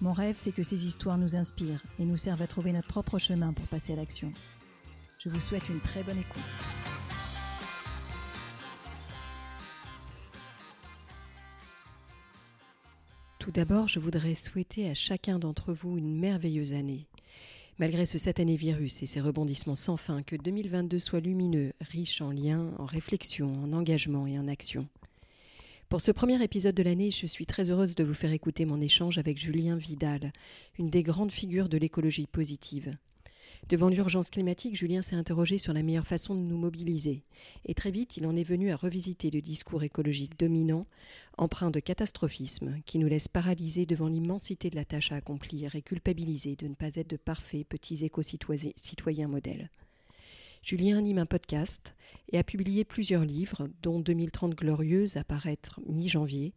Mon rêve, c'est que ces histoires nous inspirent et nous servent à trouver notre propre chemin pour passer à l'action. Je vous souhaite une très bonne écoute. Tout d'abord, je voudrais souhaiter à chacun d'entre vous une merveilleuse année. Malgré ce satané virus et ses rebondissements sans fin, que 2022 soit lumineux, riche en liens, en réflexions, en engagement et en action. Pour ce premier épisode de l'année, je suis très heureuse de vous faire écouter mon échange avec Julien Vidal, une des grandes figures de l'écologie positive. Devant l'urgence climatique, Julien s'est interrogé sur la meilleure façon de nous mobiliser. Et très vite, il en est venu à revisiter le discours écologique dominant, empreint de catastrophisme, qui nous laisse paralysés devant l'immensité de la tâche à accomplir et culpabilisés de ne pas être de parfaits petits éco-citoyens modèles. Julien anime un podcast et a publié plusieurs livres, dont 2030 Glorieuse à paraître mi-janvier,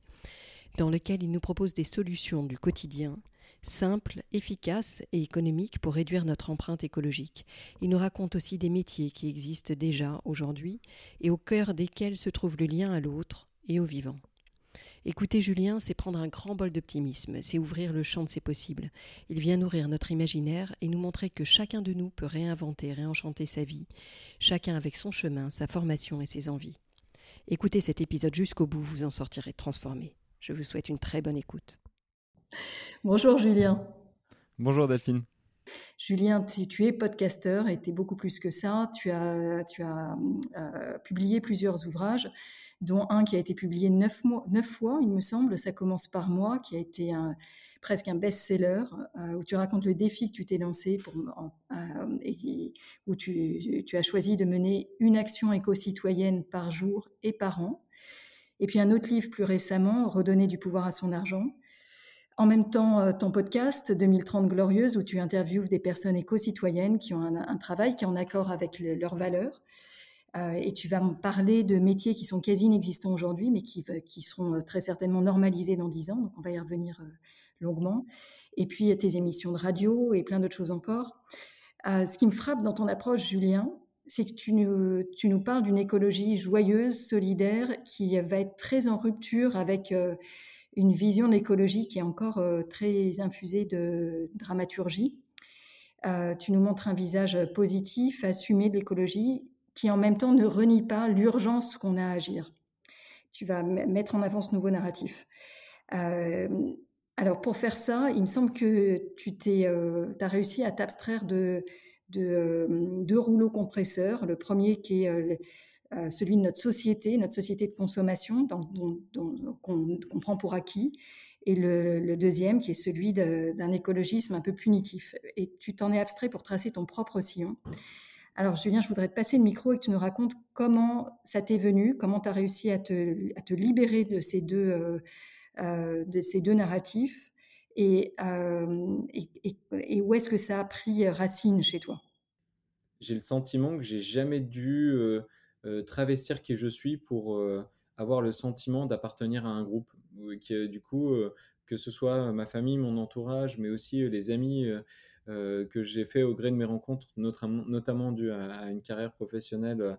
dans lequel il nous propose des solutions du quotidien, simples, efficaces et économiques pour réduire notre empreinte écologique. Il nous raconte aussi des métiers qui existent déjà aujourd'hui et au cœur desquels se trouve le lien à l'autre et au vivant. Écouter Julien, c'est prendre un grand bol d'optimisme, c'est ouvrir le champ de ses possibles. Il vient nourrir notre imaginaire et nous montrer que chacun de nous peut réinventer, réenchanter sa vie, chacun avec son chemin, sa formation et ses envies. Écoutez cet épisode jusqu'au bout, vous en sortirez transformé. Je vous souhaite une très bonne écoute. Bonjour Julien. Bonjour Delphine. Julien, tu, es podcasteur et tu es beaucoup plus que ça. Tu as, tu euh, publié plusieurs ouvrages dont un qui a été publié neuf, fois, il me semble. Ça commence par moi, qui a été presque un best-seller, euh, où tu racontes le défi que tu t'es lancé pour, euh, et où tu, as choisi de mener une action éco-citoyenne par jour et par an. Et puis un autre livre plus récemment, Redonner du pouvoir à son argent. En même temps, euh, ton podcast 2030 Glorieuse, où tu interviews des personnes éco-citoyennes qui ont un, travail qui est en accord avec leurs valeurs. Euh, et tu vas me parler de métiers qui sont quasi inexistants aujourd'hui, mais qui, qui, seront euh, très certainement normalisés dans 10 ans. Donc, on va y revenir euh, longuement. Et puis, tes émissions de radio et plein d'autres choses encore. ce qui me frappe dans ton approche, Julien, c'est que tu nous, tu nous parles d'une écologie joyeuse, solidaire, qui va être très en rupture avec une vision d'écologie qui est encore très infusée de dramaturgie. tu nous montres un visage positif, assumé de l'écologie, qui en même temps ne renie pas l'urgence qu'on a à agir. Tu vas mettre en avant ce nouveau narratif. Euh, alors pour faire ça, il me semble que tu t'es, euh, as réussi à t'abstraire de, de euh, deux rouleaux compresseurs. Le premier qui est celui de notre société, notre société de consommation qu'on prend pour acquis, et le, deuxième qui est celui d'un écologisme un peu punitif. Et tu t'en es abstrait pour tracer ton propre sillon. Alors Julien, je voudrais te passer le micro et que tu nous racontes comment ça t'est venu, comment tu as réussi à te, libérer de ces deux, euh, euh, de ces deux narratifs euh, et, et, où est-ce que ça a pris racine chez toi? J'ai le sentiment que j'ai jamais dû travestir qui je suis pour avoir le sentiment d'appartenir à un groupe. Qui, du coup, que ce soit ma famille, mon entourage, mais aussi les amis euh, que j'ai fait au gré de mes rencontres, notamment, notamment dû à, une carrière professionnelle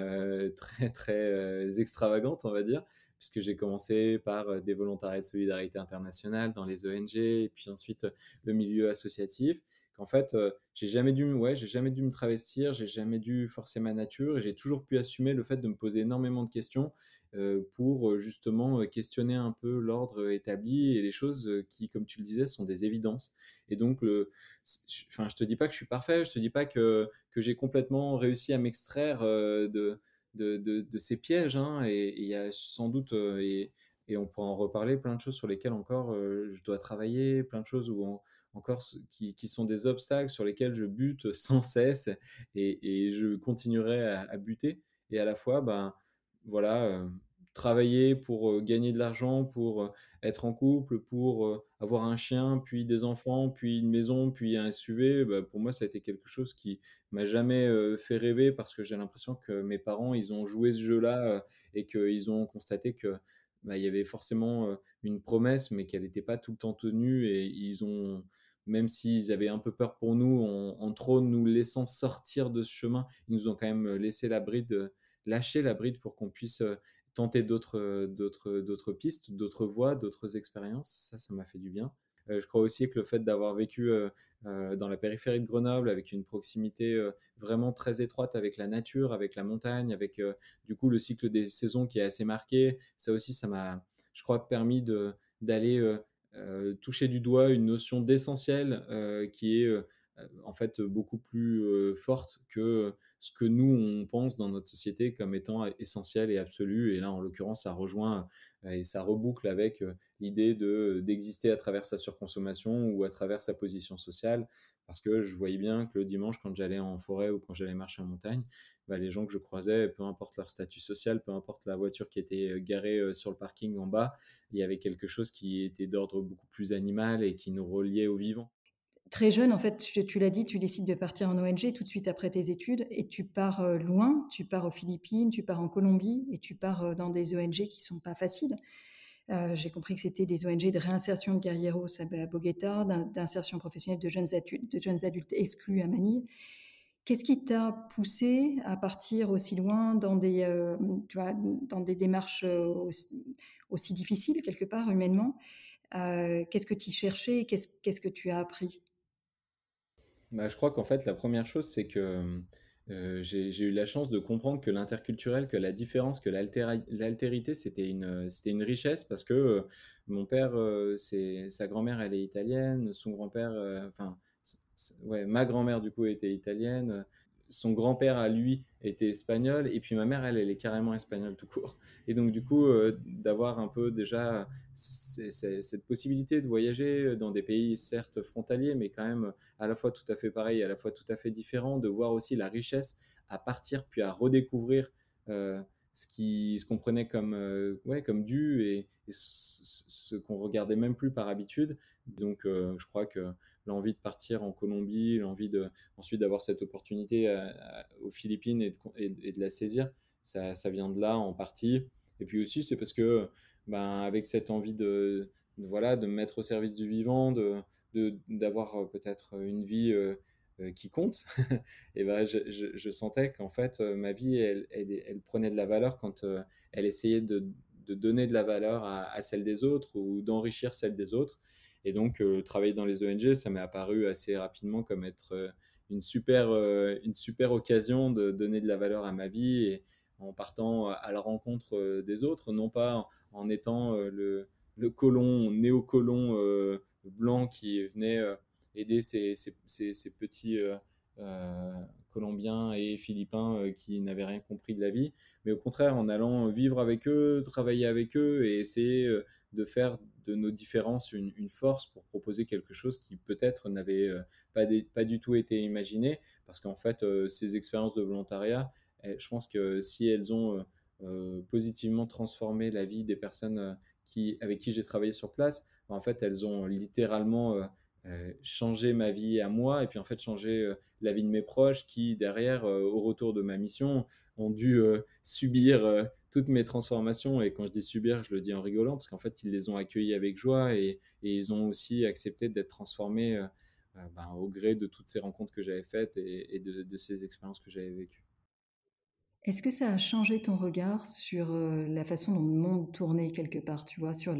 euh, très très euh, extravagante, on va dire, puisque j'ai commencé par des volontariats de solidarité internationale dans les ONG, et puis ensuite le milieu associatif. Qu'en fait, j'ai jamais dû, ouais, j'ai jamais dû me travestir, j'ai jamais dû forcer ma nature, et j'ai toujours pu assumer le fait de me poser énormément de questions euh, pour euh, justement euh, questionner un peu l'ordre établi et les choses qui, comme tu le disais, sont des évidences. Et donc, le, enfin, je te dis pas que je suis parfait, je te dis pas que, que j'ai complètement réussi à m'extraire de, de, de, ces pièges. Hein, et il y a sans doute, et, et, on pourra en reparler, plein de choses sur lesquelles encore je dois travailler, plein de choses où encore qui, qui, sont des obstacles sur lesquels je bute sans cesse et, et je continuerai à, buter. Et à la fois, ben, voilà, travailler pour gagner de l'argent, pour être en couple, pour avoir un chien, puis des enfants, puis une maison, puis un SUV, bah, pour moi, ça a été quelque chose qui m'a jamais fait rêver parce que j'ai l'impression que mes parents, ils ont joué ce jeu-là et qu'ils ont constaté que il y avait forcément une promesse, mais qu'elle n'était pas tout le temps tenue et ils ont même s'ils avaient un peu peur pour nous, en, trop nous laissant sortir de ce chemin, ils nous ont quand même laissé la bride, lâché la bride pour qu'on puisse tenter d'autres, pistes, d'autres voies, d'autres expériences. Ça, ça m'a fait du bien. je crois aussi que le fait d'avoir vécu dans la périphérie de Grenoble, avec une proximité vraiment très étroite avec la nature, avec la montagne, avec du coup le cycle des saisons qui est assez marqué, ça aussi, ça m'a, je crois, permis d'aller euh, toucher du doigt une notion d'essentiel euh, qui est euh, en fait beaucoup plus forte que ce que nous on pense dans notre société comme étant essentiel et absolu. Et là, en l'occurrence, ça rejoint et ça reboucle avec l'idée de d'exister à travers sa surconsommation ou à travers sa position sociale. Parce que je voyais bien que le dimanche, quand j'allais en forêt ou quand j'allais marcher en montagne, bah, les gens que je croisais, peu importe leur statut social, peu importe la voiture qui était euh, garée euh, sur le parking en bas, il y avait quelque chose qui était d'ordre beaucoup plus animal et qui nous reliait au vivant. Très jeune, en fait, tu, l'as dit, tu décides de partir en ONG tout de suite après tes études et tu pars euh, loin, tu pars aux Philippines, tu pars en Colombie et tu pars dans des ONG qui sont pas faciles. J'ai compris que c'était des ONG de réinsertion de guerrieros à Bogota, d'insertion professionnelle de jeunes, adultes, exclus à Manille. Qu'est-ce qui t'a poussé à partir aussi loin dans des, euh, tu vois, dans des démarches euh, aussi, difficiles, quelque part, humainement? Euh, Qu'est-ce que tu cherchais qu'est-ce, qu'est-ce que tu as appris? Bah, Je crois qu'en fait, la première chose, c'est que j'ai, eu la chance de comprendre que l'interculturel, que la différence, que l'altérité, c'était une, richesse parce que mon père, c'est, sa grand-mère, elle est italienne, son grand-père, enfin, ma grand-mère du coup était italienne, son grand-père à lui était espagnol, et puis ma mère, elle, elle est carrément espagnole tout court. Et donc du coup, euh, d'avoir un peu déjà cette possibilité de voyager dans des pays certes frontaliers, mais quand même à la fois tout à fait pareil, à la fois tout à fait différent, de voir aussi la richesse à partir puis à redécouvrir. Euh, ce qui ce qu'on prenait comme euh, ouais comme dû et, ce, qu'on regardait même plus par habitude donc je crois que l'envie de partir en Colombie, l'envie de, ensuite d'avoir cette opportunité euh, aux Philippines et de, de, la saisir, ça, ça, vient de là en partie. Et puis aussi, c'est parce que, ben, avec cette envie de, voilà, de me mettre au service du vivant, de, d'avoir euh, peut-être une vie euh, qui compte, et ben, je, je, sentais qu'en fait, ma vie, elle, elle, prenait de la valeur quand elle essayait de, de, donner de la valeur à, à celle des autres ou d'enrichir celle des autres. Et donc, euh, travailler dans les ONG, ça m'est apparu assez rapidement comme être euh, une super, euh, une super occasion de donner de la valeur à ma vie et en partant à la rencontre des autres, non pas en étant le, le colon, néo-colon blanc qui venait aider ces, ces, ces, petits Colombiens et Philippins qui n'avaient rien compris de la vie, mais au contraire en allant vivre avec eux, travailler avec eux et essayer de faire de nos différences une, force pour proposer quelque chose qui peut-être n'avait euh, pas, du tout été imaginé, parce qu'en fait, euh, ces expériences de volontariat, je pense que si elles ont euh, positivement transformé la vie des personnes avec qui j'ai travaillé sur place, en fait, elles ont littéralement changé ma vie à moi et puis en fait changé la vie de mes proches qui derrière au retour de ma mission ont dû subir toutes mes transformations. Et quand je dis subir, je le dis en rigolant, parce qu'en fait, ils les ont accueillis avec joie et, ils ont aussi accepté d'être transformés euh, euh, ben, au gré de toutes ces rencontres que j'avais faites et, de, ces expériences que j'avais vécues. Est-ce que ça a changé ton regard sur euh, la façon dont le monde tournait quelque part, tu vois, sur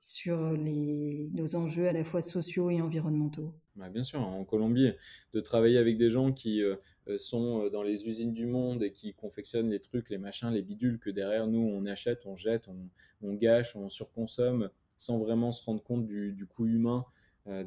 sur les, nos enjeux à la fois sociaux et environnementaux bah, Bien sûr, en Colombie, de travailler avec des gens qui euh, euh, sont euh, dans les usines du monde et qui confectionnent les trucs, les machins, les bidules que derrière nous on achète, on jette, on, gâche, on surconsomme sans vraiment se rendre compte du, coût humain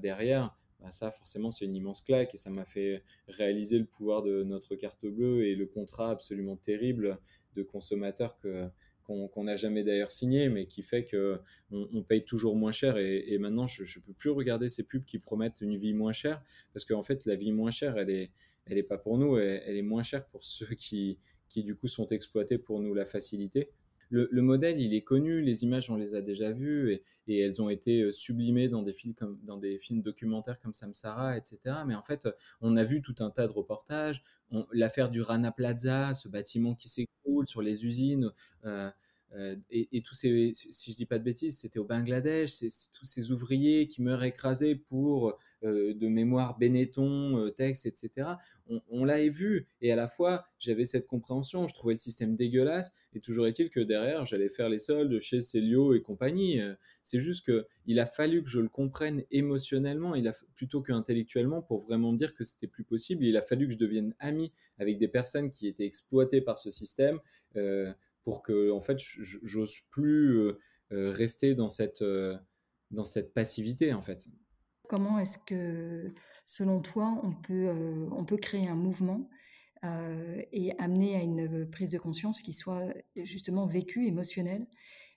derrière. Bah, ça, forcément, c'est une immense claque et ça m'a fait réaliser le pouvoir de notre carte bleue et le contrat absolument terrible de consommateur que, qu'on n'a jamais d'ailleurs signé, mais qui fait que on, paye toujours moins cher. Et, maintenant, je ne peux plus regarder ces pubs qui promettent une vie moins chère, parce qu'en fait, la vie moins chère, elle est, elle pas pour nous, elle, est moins chère pour ceux qui, qui du coup sont exploités pour nous la facilité. Le, modèle, il est connu, les images, on les a déjà vues et, elles ont été sublimées dans des films dans des films documentaires comme Samsara, etc. Mais en fait, on a vu tout un tas de reportages. L'affaire du Rana Plaza, ce bâtiment qui s'écroule sur les usines. Euh, euh, et, tous ces, si je dis pas de bêtises, c'était au Bangladesh, tous ces ouvriers qui meurent écrasés pour euh, de mémoire Benetton, euh, etc. On, on l'avait vu et à la fois j'avais cette compréhension, je trouvais le système dégueulasse et toujours est-il que derrière j'allais faire les soldes chez Célio et compagnie. C'est juste que il a fallu que je le comprenne émotionnellement, plutôt qu'intellectuellement pour vraiment dire que c'était plus possible. Il a fallu que je devienne ami avec des personnes qui étaient exploitées par ce système. Euh, pour que en fait j'ose plus euh, euh, rester dans cette euh, dans cette passivité en fait. Comment est-ce que selon toi on peut on peut créer un mouvement et amener à une prise de conscience qui soit justement vécue, émotionnelle,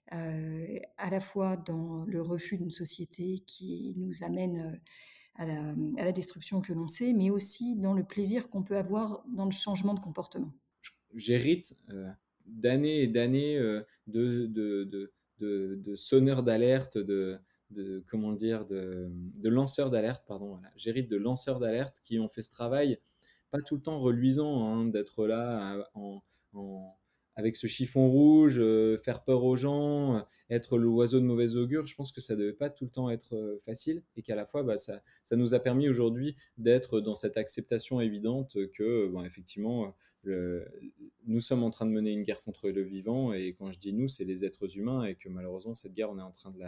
à la fois dans le refus d'une société qui nous amène à la, à la destruction que l'on sait, mais aussi dans le plaisir qu'on peut avoir dans le changement de comportement? J'hérite d'années et d'années euh, de, de, de, sonneurs d'alerte, de, de, comment de, lanceurs d'alerte, pardon, j'hérite de lanceurs d'alerte qui ont fait ce travail, pas tout le temps reluisant, hein, d'être là en, en, avec ce chiffon rouge, euh, faire peur aux gens, être l'oiseau de mauvais augure, je pense que ça devait pas tout le temps être euh, facile et qu'à la fois, bah, ça, nous a permis aujourd'hui d'être dans cette acceptation évidente que, effectivement, nous sommes en train de mener une guerre contre le vivant et quand je dis nous, c'est les êtres humains et que malheureusement cette guerre, on est en train de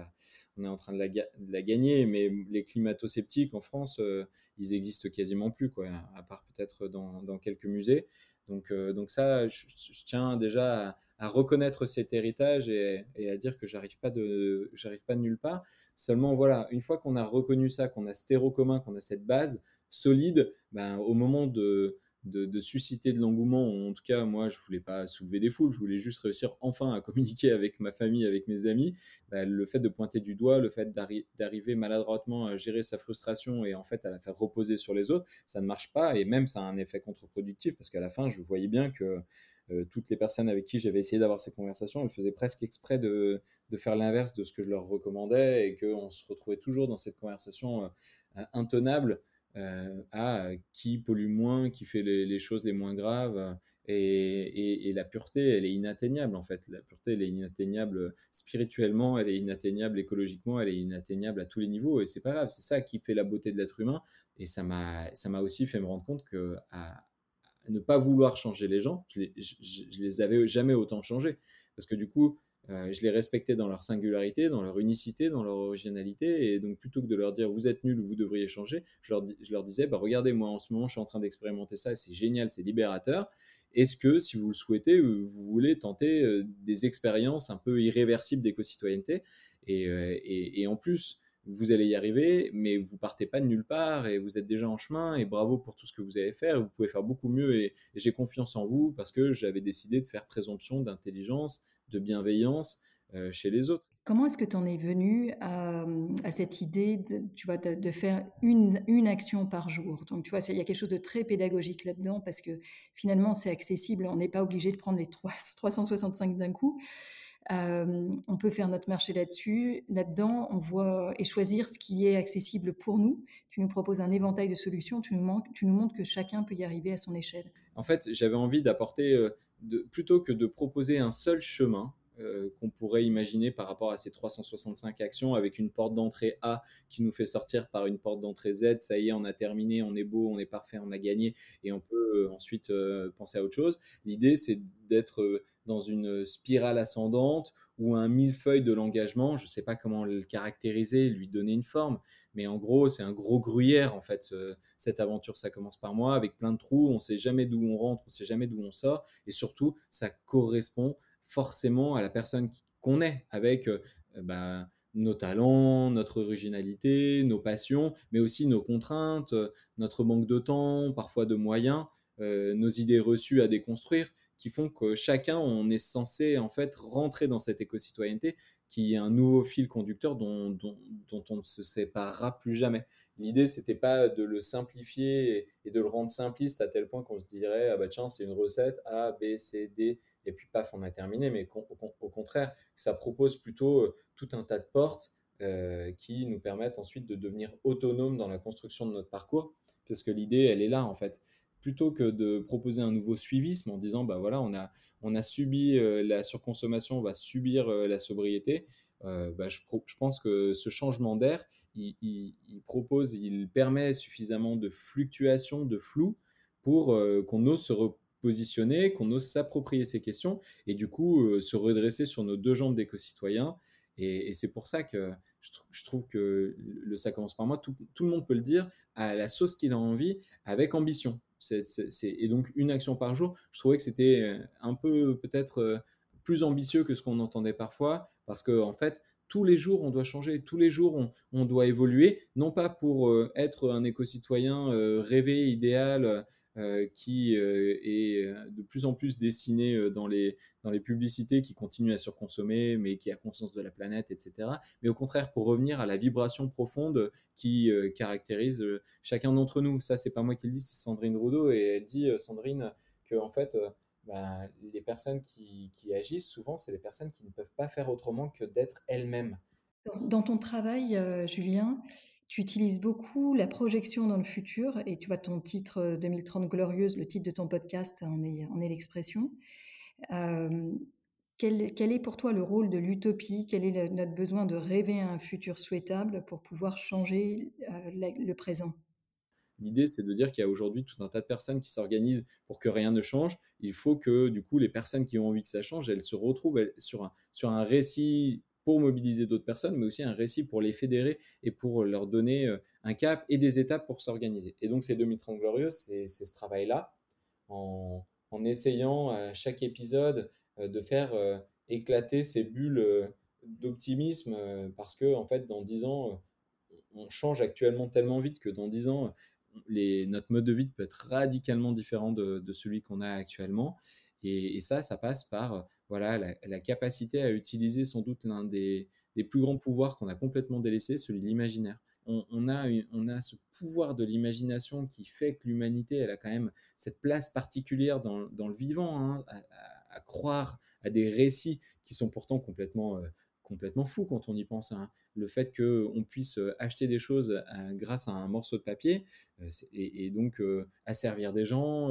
la, gagner. Mais les climato-sceptiques en France, euh, ils existent quasiment plus, quoi, à part peut-être dans, quelques musées. Donc, euh, donc ça, je, tiens déjà à, reconnaître cet héritage et, et à dire que j'arrive pas de, j'arrive pas de nulle part. Seulement voilà, une fois qu'on a reconnu ça, qu'on a ce terreau commun, qu'on a cette base solide, ben, au moment de de, susciter de l'engouement. En tout cas, moi, je voulais pas soulever des foules, je voulais juste réussir enfin à communiquer avec ma famille, avec mes amis. Bah, le fait de pointer du doigt, le fait d'arriver maladroitement à gérer sa frustration et en fait à la faire reposer sur les autres, ça ne marche pas et même ça a un effet contre-productif parce qu'à la fin, je voyais bien que euh, toutes les personnes avec qui j'avais essayé d'avoir ces conversations, elles faisaient presque exprès de, faire l'inverse de ce que je leur recommandais et qu'on se retrouvait toujours dans cette conversation euh, intenable à qui pollue moins, qui fait les, choses les moins graves. Et, la pureté, elle est inatteignable en fait. La pureté, elle est inatteignable spirituellement, elle est inatteignable écologiquement, elle est inatteignable à tous les niveaux. Et c'est pas grave, c'est ça qui fait la beauté de l'être humain. Et ça m'a, ça m'a aussi fait me rendre compte que à, ne pas vouloir changer les gens, je les, les avais jamais autant changés. Parce que du coup, euh, je les respectais dans leur singularité, dans leur unicité, dans leur originalité. Et donc, plutôt que de leur dire vous êtes nuls ou vous devriez changer, je leur, disais bah, regardez, moi en ce moment, je suis en train d'expérimenter ça, c'est génial, c'est libérateur. Est-ce que, si vous le souhaitez, euh, vous voulez tenter euh, des expériences un peu irréversibles d'éco-citoyenneté? Et, et, et, en plus, vous allez y arriver, mais vous partez pas de nulle part et vous êtes déjà en chemin et bravo pour tout ce que vous allez faire. Vous pouvez faire beaucoup mieux et j'ai confiance en vous parce que j'avais décidé de faire présomption d'intelligence, de bienveillance euh, chez les autres. Comment est-ce que tu en es venu à, cette idée de, tu vois, de, faire une, une, action par jour? Donc, tu vois, il y a quelque chose de très pédagogique là-dedans parce que finalement, c'est accessible. On n'est pas obligé de prendre les 3, 365 d'un coup. On peut faire notre marché là-dessus. Là-dedans, on voit et choisir ce qui est accessible pour nous. Tu nous proposes un éventail de solutions. Tu nous, tu nous montres que chacun peut y arriver à son échelle. En fait, j'avais envie d'apporter plutôt que de proposer un seul chemin euh, qu'on pourrait imaginer par rapport à ces 365 actions avec une porte d'entrée A qui nous fait sortir par une porte d'entrée Z, ça y est, on a terminé, on est beau, on est parfait, on a gagné et on peut euh, ensuite euh, penser à autre chose. L'idée, c'est d'être dans une spirale ascendante ou un millefeuille de l'engagement. Je ne sais pas comment le caractériser, lui donner une forme, mais en gros, c'est un gros gruyère en fait. cette aventure, ça commence par moi avec plein de trous. On ne sait jamais d'où on rentre, on ne sait jamais d'où on sort, et surtout, ça correspond forcément à la personne qu'on est, avec bah, nos talents, notre originalité, nos passions, mais aussi nos contraintes, notre manque de temps, parfois de moyens, nos idées reçues à déconstruire qui font que chacun, on est censé en fait rentrer dans cette éco-citoyenneté qui est un nouveau fil conducteur dont, on ne se séparera plus jamais. l'idée, c'était pas de le simplifier et, de le rendre simpliste à tel point qu'on se dirait, ah bah tiens, c'est une recette A, B, C, D, et puis paf, on a terminé. Mais au, contraire, ça propose plutôt euh, tout un tas de portes euh, qui nous permettent ensuite de devenir autonomes dans la construction de notre parcours, parce que l'idée, elle est là en fait. Plutôt que de proposer un nouveau suivisme en disant, bah voilà, on a, on a subi euh, la surconsommation, on va subir la sobriété, bah, je, pense que ce changement d'air, il, propose, il permet suffisamment de fluctuations, de flou pour qu'on ose se repositionner, qu'on ose s'approprier ces questions et du coup euh, se redresser sur nos deux jambes d'éco-citoyens. Et, c'est pour ça que je, trouve que le ça commence par moi, tout, le monde peut le dire, à la sauce qu'il a envie, avec ambition. et donc une action par jour, je trouvais que c'était euh, un peu peut-être plus ambitieux que ce qu'on entendait parfois, parce que en fait, tous les jours, on doit changer, tous les jours, on, doit évoluer, non pas pour euh, être un éco-citoyen euh, rêvé, idéal, euh, qui est de plus en plus dessiné dans les, dans les publicités, qui continue à surconsommer, mais qui a conscience de la planète, etc. Mais au contraire, pour revenir à la vibration profonde qui caractérise chacun d'entre nous. Ça, c'est pas moi qui le dis, c'est Sandrine Roudot, et elle dit, Sandrine, que en fait, ben, les personnes qui, agissent, souvent, c'est des personnes qui ne peuvent pas faire autrement que d'être elles-mêmes. Dans ton travail, euh, Julien, tu utilises beaucoup la projection dans le futur, et tu vois ton titre 2030 euh, glorieuse, le titre de ton podcast en est, est l'expression. Euh, quel, est pour toi le rôle de l'utopie? Quel est notre besoin de rêver un futur souhaitable pour pouvoir changer le présent? L'idée, c'est de dire qu'il y a aujourd'hui tout un tas de personnes qui s'organisent pour que rien ne change. Il faut que, du coup, les personnes qui ont envie que ça change, elles se retrouvent sur, un, sur un récit pour mobiliser d'autres personnes, mais aussi un récit pour les fédérer et pour leur donner euh, un cap et des étapes pour s'organiser. Et donc, ces 2030 glorieuses, c'est ce travail-là, en, essayant à chaque épisode euh, de faire euh, éclater ces bulles d'optimisme, parce que, en fait, dans 10 ans, on change actuellement tellement vite que dans 10 ans, notre mode de vie peut être radicalement différent de, celui qu'on a actuellement. Et, ça, ça passe par voilà, la, capacité à utiliser sans doute l'un des, plus grands pouvoirs qu'on a complètement délaissé, celui de l'imaginaire. On, a on a ce pouvoir de l'imagination qui fait que l'humanité, elle a quand même cette place particulière dans, le vivant, hein, à, croire à des récits qui sont pourtant complètement euh, complètement fou quand on y pense. Hein. Le fait qu'on puisse euh, acheter des choses euh, grâce à un morceau de papier euh, et, donc asservir des gens,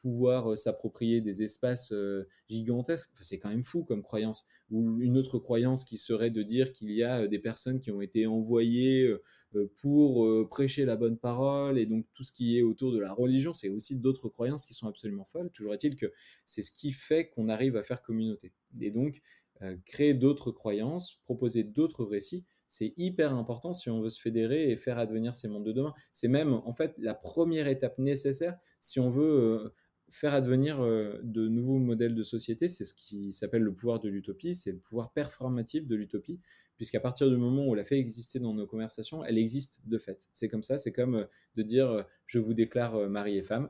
pouvoir s'approprier des espaces gigantesques, c'est quand même fou comme croyance. Ou une autre croyance qui serait de dire qu'il y a des personnes qui ont été envoyées pour prêcher la bonne parole et donc tout ce qui est autour de la religion, c'est aussi d'autres croyances qui sont absolument folles. Toujours est-il que c'est ce qui fait qu'on arrive à faire communauté. Et donc, créer d'autres croyances, proposer d'autres récits, c'est hyper important si on veut se fédérer et faire advenir ces mondes de demain. C'est même en fait la première étape nécessaire si on veut euh, faire advenir euh, de nouveaux modèles de société. C'est ce qui s'appelle le pouvoir de l'utopie, c'est le pouvoir performatif de l'utopie, puisqu'à partir du moment où l'a fait exister dans nos conversations, elle existe de fait. C'est comme ça, c'est comme de dire je vous déclare mari et femme.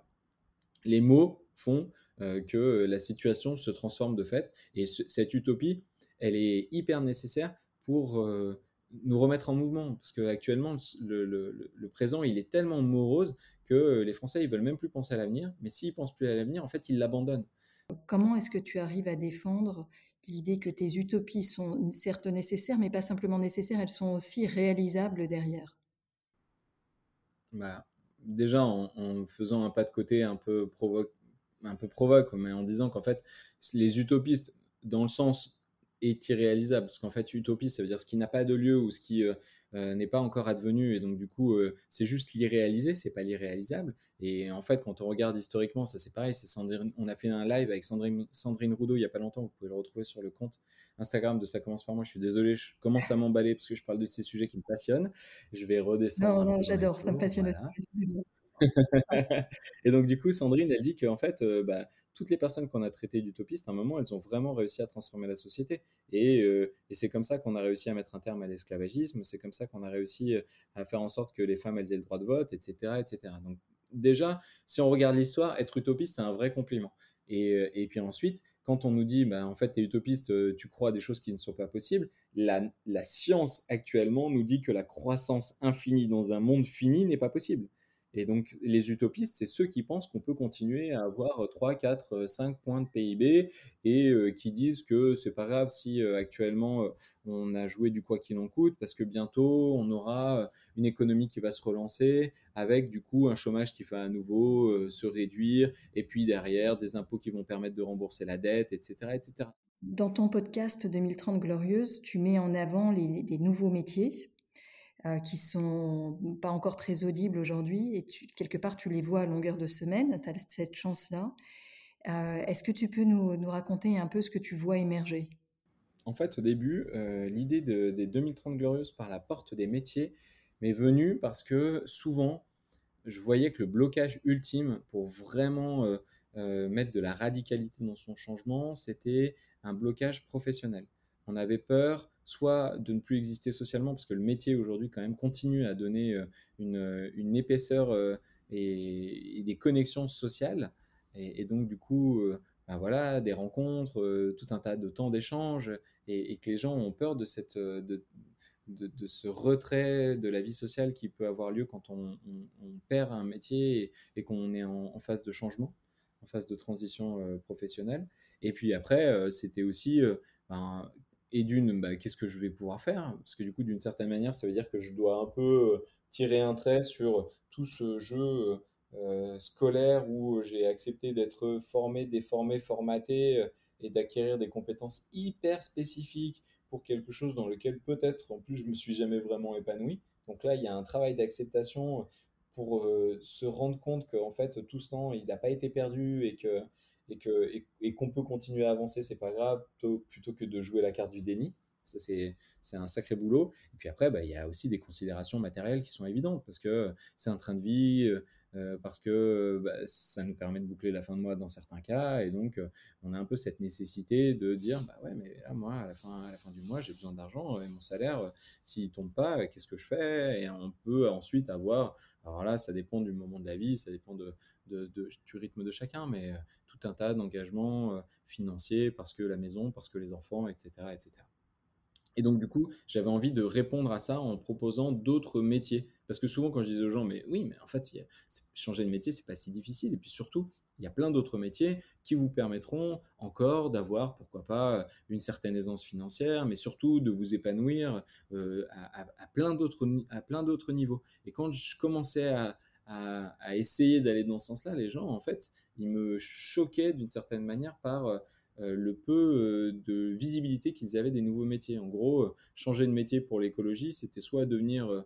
Les mots font euh, que la situation se transforme de fait. Et cette utopie, elle est hyper nécessaire pour euh, nous remettre en mouvement. Parce qu'actuellement, le, le, présent, il est tellement morose que les Français, ils veulent même plus penser à l'avenir. Mais s'ils pensent plus à l'avenir, en fait, ils l'abandonnent. Comment est-ce que tu arrives à défendre l'idée que tes utopies sont certes nécessaires, mais pas simplement nécessaires, elles sont aussi réalisables derrière? Bah, Déjà, en, en, faisant un pas de côté un peu provoque un peu provoque, mais en disant qu'en fait, les utopistes, dans le sens est irréalisable, parce qu'en fait, utopie, ça veut dire ce qui n'a pas de lieu ou ce qui euh, euh, n'est pas encore advenu, et donc du coup, euh, c'est juste l'irréalisé, c'est pas l'irréalisable. Et en fait, quand on regarde historiquement, ça c'est pareil, c'est Sandrine, on a fait un live avec Sandrine, Sandrine Roudot il y a pas longtemps, vous pouvez le retrouver sur le compte Instagram de Ça commence par moi. Je suis désolé, je commence à m'emballer parce que je parle de ces sujets qui me passionnent. Je vais redescendre. Non, non, j'adore, ça me passionne et donc, du coup, Sandrine, elle dit qu'en fait, euh, bah, toutes les personnes qu'on a traitées d'utopistes, à un moment, elles ont vraiment réussi à transformer la société. Et, euh, c'est comme ça qu'on a réussi à mettre un terme à l'esclavagisme, c'est comme ça qu'on a réussi euh, à faire en sorte que les femmes, elles aient le droit de vote, etc. etc. Donc, déjà, si on regarde l'histoire, être utopiste, c'est un vrai compliment. Et, puis ensuite, quand on nous dit, bah, en fait, tu es utopiste, tu crois à des choses qui ne sont pas possibles, la science actuellement nous dit que la croissance infinie dans un monde fini n'est pas possible. Et donc, les utopistes, c'est ceux qui pensent qu'on peut continuer à avoir 3, 4, 5 points de PIB et euh, qui disent que c'est pas grave si euh, actuellement euh, on a joué du quoi qu'il en coûte parce que bientôt on aura une économie qui va se relancer avec du coup un chômage qui va à nouveau se réduire et puis derrière des impôts qui vont permettre de rembourser la dette, etc. etc. Dans ton podcast 2030 Glorieuse, tu mets en avant les, des nouveaux métiers qui sont pas encore très audibles aujourd'hui et quelque part tu les vois à longueur de semaine, tu as cette chance-là. Euh, est-ce que tu peux nous, nous, raconter un peu ce que tu vois émerger? En fait, au début, euh, l'idée des 2030 glorieuses par la porte des métiers m'est venue parce que souvent, je voyais que le blocage ultime pour vraiment mettre de la radicalité dans son changement, c'était un blocage professionnel. On avait peur soit de ne plus exister socialement, parce que le métier aujourd'hui quand même continue à donner euh, euh, une, épaisseur euh, et, des connexions sociales. Et, donc du coup, bah voilà, des rencontres, tout un tas de temps d'échange, et, que les gens ont peur de, cette, de, de, ce retrait de la vie sociale qui peut avoir lieu quand on, perd un métier et, qu'on est en, phase de changement, en phase de transition professionnelle. Et puis après, c'était aussi ben, et d'une, bah, qu'est-ce que je vais pouvoir faire? Parce que du coup, d'une certaine manière, ça veut dire que je dois un peu euh, tirer un trait sur tout ce jeu euh, scolaire où j'ai accepté d'être formé, déformé, formaté euh, et d'acquérir des compétences hyper spécifiques pour quelque chose dans lequel peut-être, en plus, je me suis jamais vraiment épanoui. Donc là, il y a un travail d'acceptation pour se rendre compte qu'en fait, tout ce temps, il n'a pas été perdu et que et que et, qu'on peut continuer à avancer, c'est pas grave, plutôt, que de jouer la carte du déni. Ça, c'est, un sacré boulot. Et puis après, bah, il y a aussi des considérations matérielles qui sont évidentes parce que c'est un train de vie, euh, euh, parce que bah, ça nous permet de boucler la fin de mois dans certains cas. Et donc, euh, on a un peu cette nécessité de dire bah ouais, mais là, moi, à la fin, à la fin du mois, j'ai besoin d'argent et mon salaire, s'il tombe pas, qu'est-ce que je fais? Et on peut ensuite avoir. Alors là, ça dépend du moment de la vie, ça dépend du rythme de chacun, mais tout un tas d'engagements euh, financiers parce que la maison, parce que les enfants, etc. etc. Et donc, du coup, j'avais envie de répondre à ça en proposant d'autres métiers. Parce que souvent, quand je disais aux gens, mais oui, mais en fait, changer de métier, c'est pas si difficile. Et puis surtout, il y a plein d'autres métiers qui vous permettront encore d'avoir, pourquoi pas, une certaine aisance financière, mais surtout de vous épanouir euh, à, à, plein d'autres niveaux. Et quand je commençais à, à, essayer d'aller dans ce sens-là, les gens, en fait, ils me choquaient d'une certaine manière par euh, le peu euh, de visibilité qu'ils avaient des nouveaux métiers. En gros, euh, changer de métier pour l'écologie, c'était soit devenir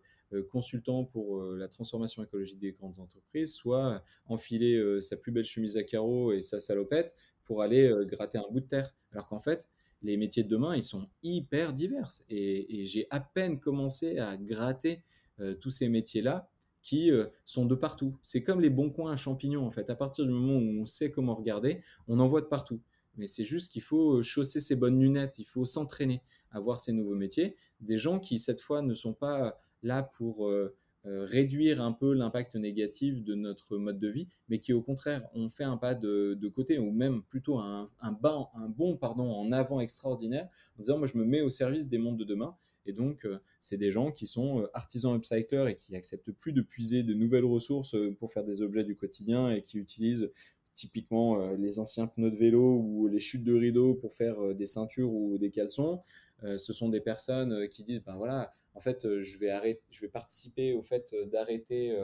consultant pour la transformation écologique des grandes entreprises, soit enfiler sa plus belle chemise à carreaux et sa salopette pour aller gratter un bout de terre. Alors qu'en fait, les métiers de demain, ils sont hyper divers. Et, et j'ai à peine commencé à gratter tous ces métiers-là qui euh, sont de partout. C'est comme les bons coins à champignons, en fait. À partir du moment où on sait comment regarder, on en voit de partout. Mais c'est juste qu'il faut euh, chausser ses bonnes lunettes, il faut s'entraîner à voir ces nouveaux métiers. Des gens qui, cette fois, ne sont pas là pour euh, réduire un peu l'impact négatif de notre mode de vie, mais qui, au contraire, ont fait un pas de, côté, ou même plutôt un, un, pardon, en avant extraordinaire, en disant, moi, je me mets au service des mondes de demain. Et donc, euh, c'est des gens qui sont euh, artisans upcyclers et qui acceptent plus de puiser de nouvelles ressources euh, pour faire des objets du quotidien et qui utilisent typiquement les anciens pneus de vélo ou les chutes de rideaux pour faire des ceintures ou des caleçons. Ce sont des personnes qui disent, ben voilà, en fait, je vais, arrêter, je vais participer au fait d'arrêter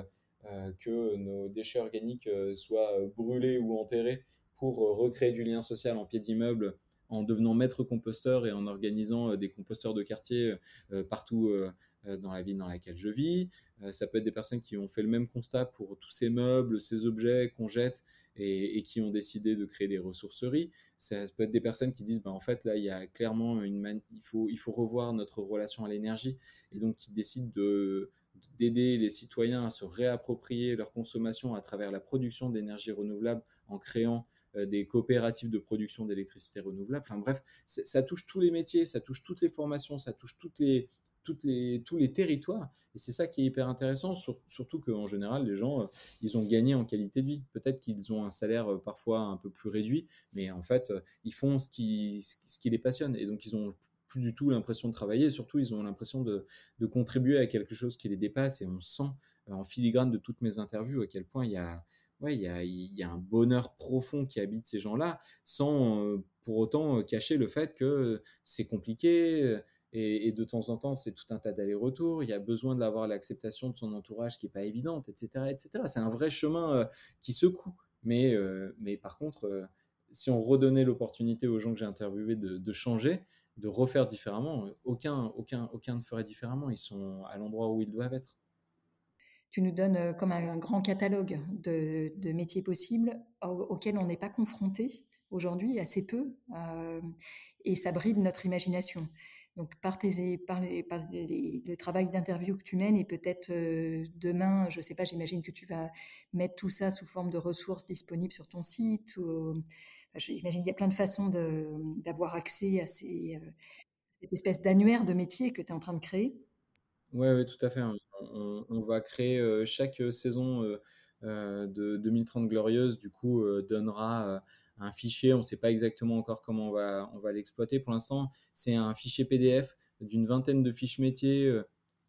que nos déchets organiques soient brûlés ou enterrés pour recréer du lien social en pied d'immeuble en devenant maître composteur et en organisant euh, des composteurs de quartier euh, partout euh, dans la ville dans laquelle je vis. ça peut être des personnes qui ont fait le même constat pour tous ces meubles, ces objets qu'on jette et, qui ont décidé de créer des ressourceries. Ça peut être des personnes qui disent, bah, en fait, là, il y a clairement une il, faut, il faut revoir notre relation à l'énergie et donc qui décident de, d'aider les citoyens à se réapproprier leur consommation à travers la production d'énergie renouvelable en créant euh, des coopératives de production d'électricité renouvelable. Enfin bref, ça touche tous les métiers, ça touche toutes les formations, ça touche toutes les, toutes les, tous les territoires. Et c'est ça qui est hyper intéressant, surtout qu'en général, les gens, ils ont gagné en qualité de vie. Peut-être qu'ils ont un salaire parfois un peu plus réduit, mais en fait, ils font ce qui, ce qui les passionne. Et donc, ils ont plus du tout l'impression de travailler, surtout ils ont l'impression de, de, contribuer à quelque chose qui les dépasse et on sent en filigrane de toutes mes interviews à quel point il y a, ouais, il y a, il y a un bonheur profond qui habite ces gens-là, sans euh, pour autant euh, cacher le fait que c'est compliqué. Euh, et, de temps en temps, c'est tout un tas d'allers-retours. Il y a besoin d'avoir l'acceptation de son entourage qui n'est pas évidente, etc. etc. C'est un vrai chemin qui secoue. Mais, mais par contre, si on redonnait l'opportunité aux gens que j'ai interviewés de, de, changer, de refaire différemment, aucun, aucun, aucun ne ferait différemment. Ils sont à l'endroit où ils doivent être tu nous donnes euh, comme un grand catalogue de, métiers possibles auxquels on n'est pas confronté aujourd'hui, assez peu, euh, et ça bride notre imagination. Donc par, le travail d'interview que tu mènes et peut-être demain, je ne sais pas, j'imagine que tu vas mettre tout ça sous forme de ressources disponibles sur ton site. j'imagine qu'il y a plein de façons d'avoir accès à cette espèce d'annuaire de métiers que tu es en train de créer. Oui, ouais, tout à fait. Hein on, va créer chaque saison de 2030 Glorieuse, du coup, donnera un fichier. On ne sait pas exactement encore comment on va, l'exploiter. Pour l'instant, c'est un fichier PDF d'une vingtaine de fiches métiers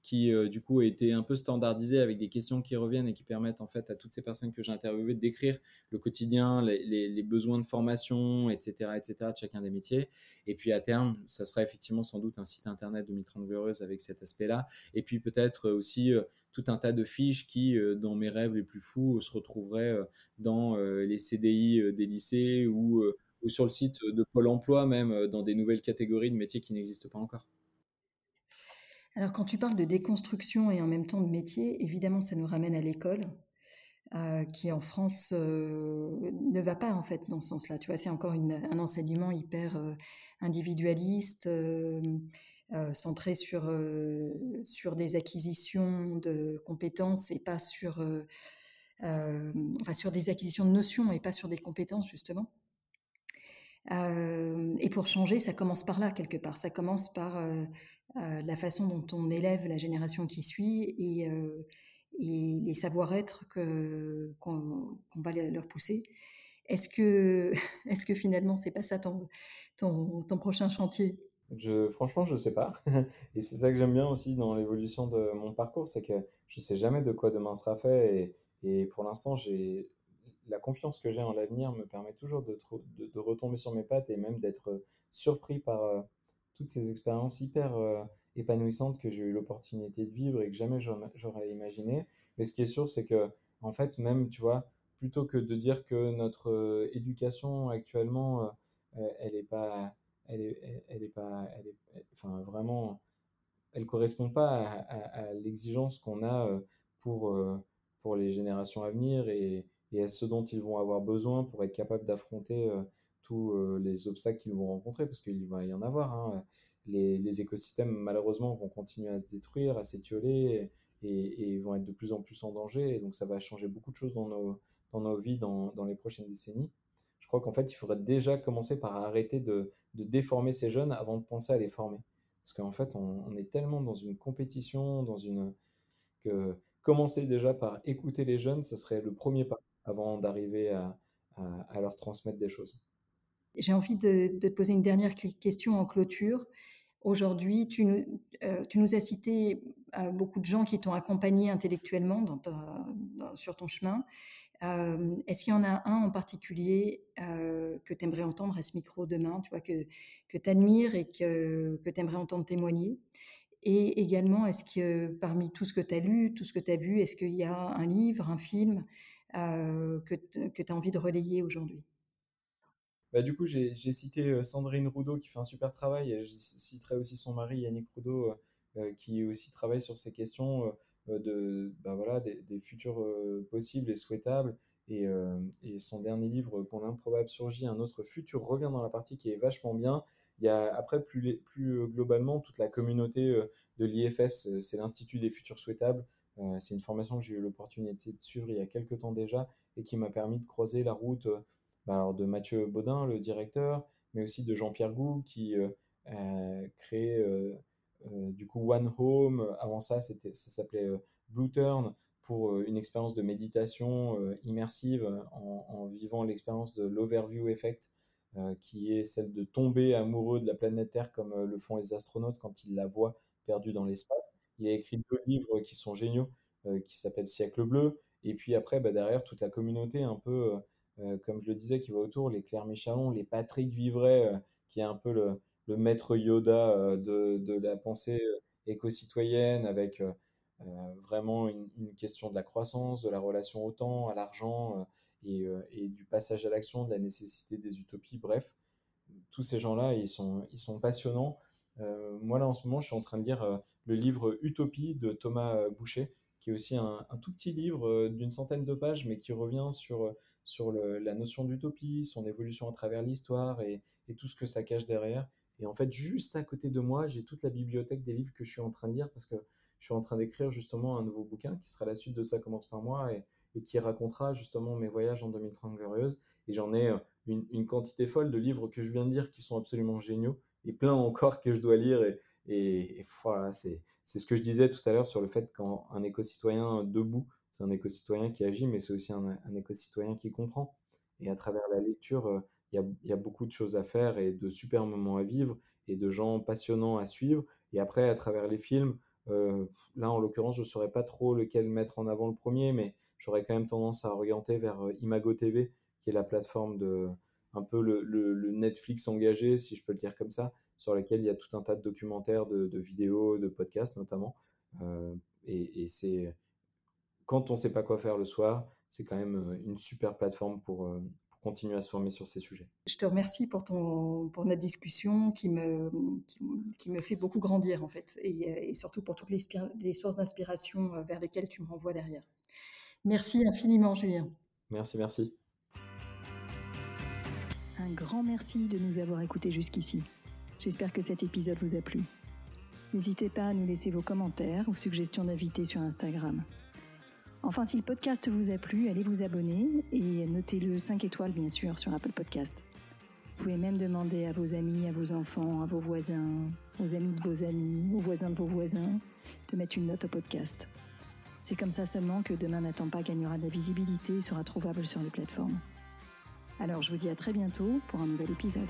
qui euh, du coup a été un peu standardisé avec des questions qui reviennent et qui permettent en fait à toutes ces personnes que j'ai interviewées de décrire le quotidien, les, besoins de formation, etc., etc. de chacun des métiers. Et puis à terme, ça sera effectivement sans doute un site internet de 2030 Glorieuse avec cet aspect-là. Et puis peut-être aussi euh, tout un tas de fiches qui, euh, dans mes rêves les plus fous, se retrouveraient dans les CDI des lycées ou sur le site de Pôle Emploi même dans des nouvelles catégories de métiers qui n'existent pas encore. Alors, quand tu parles de déconstruction et en même temps de métier, évidemment, ça nous ramène à l'école, euh, qui en France euh, ne va pas en fait dans ce sens-là. Tu vois, c'est encore un enseignement hyper euh, individualiste, centré sur, sur des acquisitions de compétences et pas sur, enfin, sur des acquisitions de notions et pas sur des compétences justement. et pour changer, ça commence par là quelque part. Ça commence par euh, la façon dont on élève la génération qui suit et, euh, les savoir-être qu'on va leur pousser. Est-ce que, est que finalement, c'est pas ça ton, ton, prochain chantier? Je, franchement, je ne sais pas. Et c'est ça que j'aime bien aussi dans l'évolution de mon parcours, c'est que je ne sais jamais de quoi demain sera fait. Et, pour l'instant, la confiance que j'ai en l'avenir me permet toujours de, retomber sur mes pattes et même d'être surpris par, euh, toutes ces expériences hyper euh, épanouissantes que j'ai eu l'opportunité de vivre et que jamais j'aurais imaginé. Mais ce qui est sûr, c'est que, en fait, même, tu vois, plutôt que de dire que notre euh, éducation actuellement, euh, elle est pas, elle est, elle, est pas, elle est, enfin, vraiment, elle correspond pas à, l'exigence qu'on a pour, pour les générations à venir et, et, à ce dont ils vont avoir besoin pour être capables d'affronter euh, les obstacles qu'ils vont rencontrer, parce qu'il va y en avoir. Hein. Les, écosystèmes, malheureusement, vont continuer à se détruire, à s'étioler, et, vont être de plus en plus en danger. Et donc, ça va changer beaucoup de choses dans nos, dans nos vies dans, dans les prochaines décennies. Je crois qu'en fait, il faudrait déjà commencer par arrêter de, de, déformer ces jeunes avant de penser à les former. Parce qu'en fait, on, est tellement dans une compétition, dans une que commencer déjà par écouter les jeunes, ce serait le premier pas avant d'arriver à, à leur transmettre des choses. J'ai envie de, te poser une dernière question en clôture. Aujourd'hui, tu, euh, nous as cité euh, beaucoup de gens qui t'ont accompagné intellectuellement sur ton chemin. Euh, est-ce qu'il y en a un en particulier que tu aimerais entendre à ce micro demain, que, tu admires et que tu aimerais entendre témoigner? Et également, est-ce que parmi tout ce que tu as lu, tout ce que tu as vu, est-ce qu'il y a un livre, un film que tu as envie de relayer aujourd'hui? Bah, du coup, j'ai cité euh, Sandrine Roudot qui fait un super travail et je citerai aussi son mari Yannick Roudot euh, euh, qui aussi travaille sur ces questions de, bah, voilà, des, futurs possibles et souhaitables. Et, son dernier livre, Quand l'improbable surgit, un autre futur revient dans la partie qui est vachement bien. Il y a après plus, plus globalement toute la communauté de l'IFS, c'est l'Institut des futurs souhaitables. c'est une formation que j'ai eu l'opportunité de suivre il y a quelques temps déjà et qui m'a permis de croiser la route bah, alors de Mathieu Baudin, le directeur, mais aussi de Jean-Pierre Gou, qui euh, crée euh, du coup One Home. Avant ça, c'était, ça s'appelait Blue Turn pour une expérience de méditation immersive en, vivant l'expérience de l'overview effect, qui est celle de tomber amoureux de la planète Terre comme le font les astronautes quand ils la voient perdue dans l'espace. Il a écrit deux livres qui sont géniaux, qui s'appellent Siècle bleu. Et puis après, bah, derrière, toute la communauté un peu euh, comme je le disais, qui va autour, les Claire Michalon, les Patrick Vivray, euh, qui est un peu le, maître Yoda euh, de, la pensée éco-citoyenne, avec vraiment une, question de la croissance, de la relation au temps, à l'argent, et, du passage à l'action, de la nécessité des utopies, bref. Tous ces gens-là, ils sont, ils sont passionnants. moi, là, en ce moment, je suis en train de lire le livre Utopie de Thomas Boucher, qui est aussi un, tout petit livre d'une centaine de pages, mais qui revient sur sur la notion d'utopie, son évolution à travers l'histoire et, tout ce que ça cache derrière. Et en fait, juste à côté de moi, j'ai toute la bibliothèque des livres que je suis en train de lire parce que je suis en train d'écrire justement un nouveau bouquin qui sera la suite de Ça commence par moi et, qui racontera justement mes voyages en 2030 glorieuse. Et j'en ai euh, une, quantité folle de livres que je viens de lire qui sont absolument géniaux et plein encore que je dois lire. Et, et voilà, c'est ce que je disais tout à l'heure sur le fait qu'un éco-citoyen debout c'est un éco-citoyen qui agit, mais c'est aussi un, éco-citoyen qui comprend. Et à travers la lecture, euh, il y, a, beaucoup de choses à faire et de super moments à vivre et de gens passionnants à suivre. Et après, à travers les films, euh, là en l'occurrence, je ne saurais pas trop lequel mettre en avant le premier, mais j'aurais quand même tendance à orienter vers euh, Imago TV, qui est la plateforme de un peu le, Netflix engagé, si je peux le dire comme ça, sur lequel il y a tout un tas de documentaires, de, vidéos, de podcasts notamment. et c'est quand on ne sait pas quoi faire le soir, c'est quand même euh, une super plateforme pour, euh, pour, continuer à se former sur ces sujets. Je te remercie pour, ton, pour notre discussion qui me, qui, me fait beaucoup grandir en fait, et, et surtout pour toutes les, les sources d'inspiration euh, vers lesquelles tu me renvoies derrière. Merci infiniment, Julien. Merci, merci. Un grand merci de nous avoir écoutés jusqu'ici. J'espère que cet épisode vous a plu. N'hésitez pas à nous laisser vos commentaires ou suggestions d'invités sur Instagram. Enfin, si le podcast vous a plu, allez vous abonner et notez-le 5 étoiles, bien sûr, sur Apple Podcast. Vous pouvez même demander à vos amis, à vos enfants, à vos voisins, aux amis de vos amis, aux voisins de vos voisins, de mettre une note au podcast. C'est comme ça seulement que Demain n'attend pas gagnera de la visibilité et sera trouvable sur les plateformes. Alors je vous dis à très bientôt pour un nouvel épisode.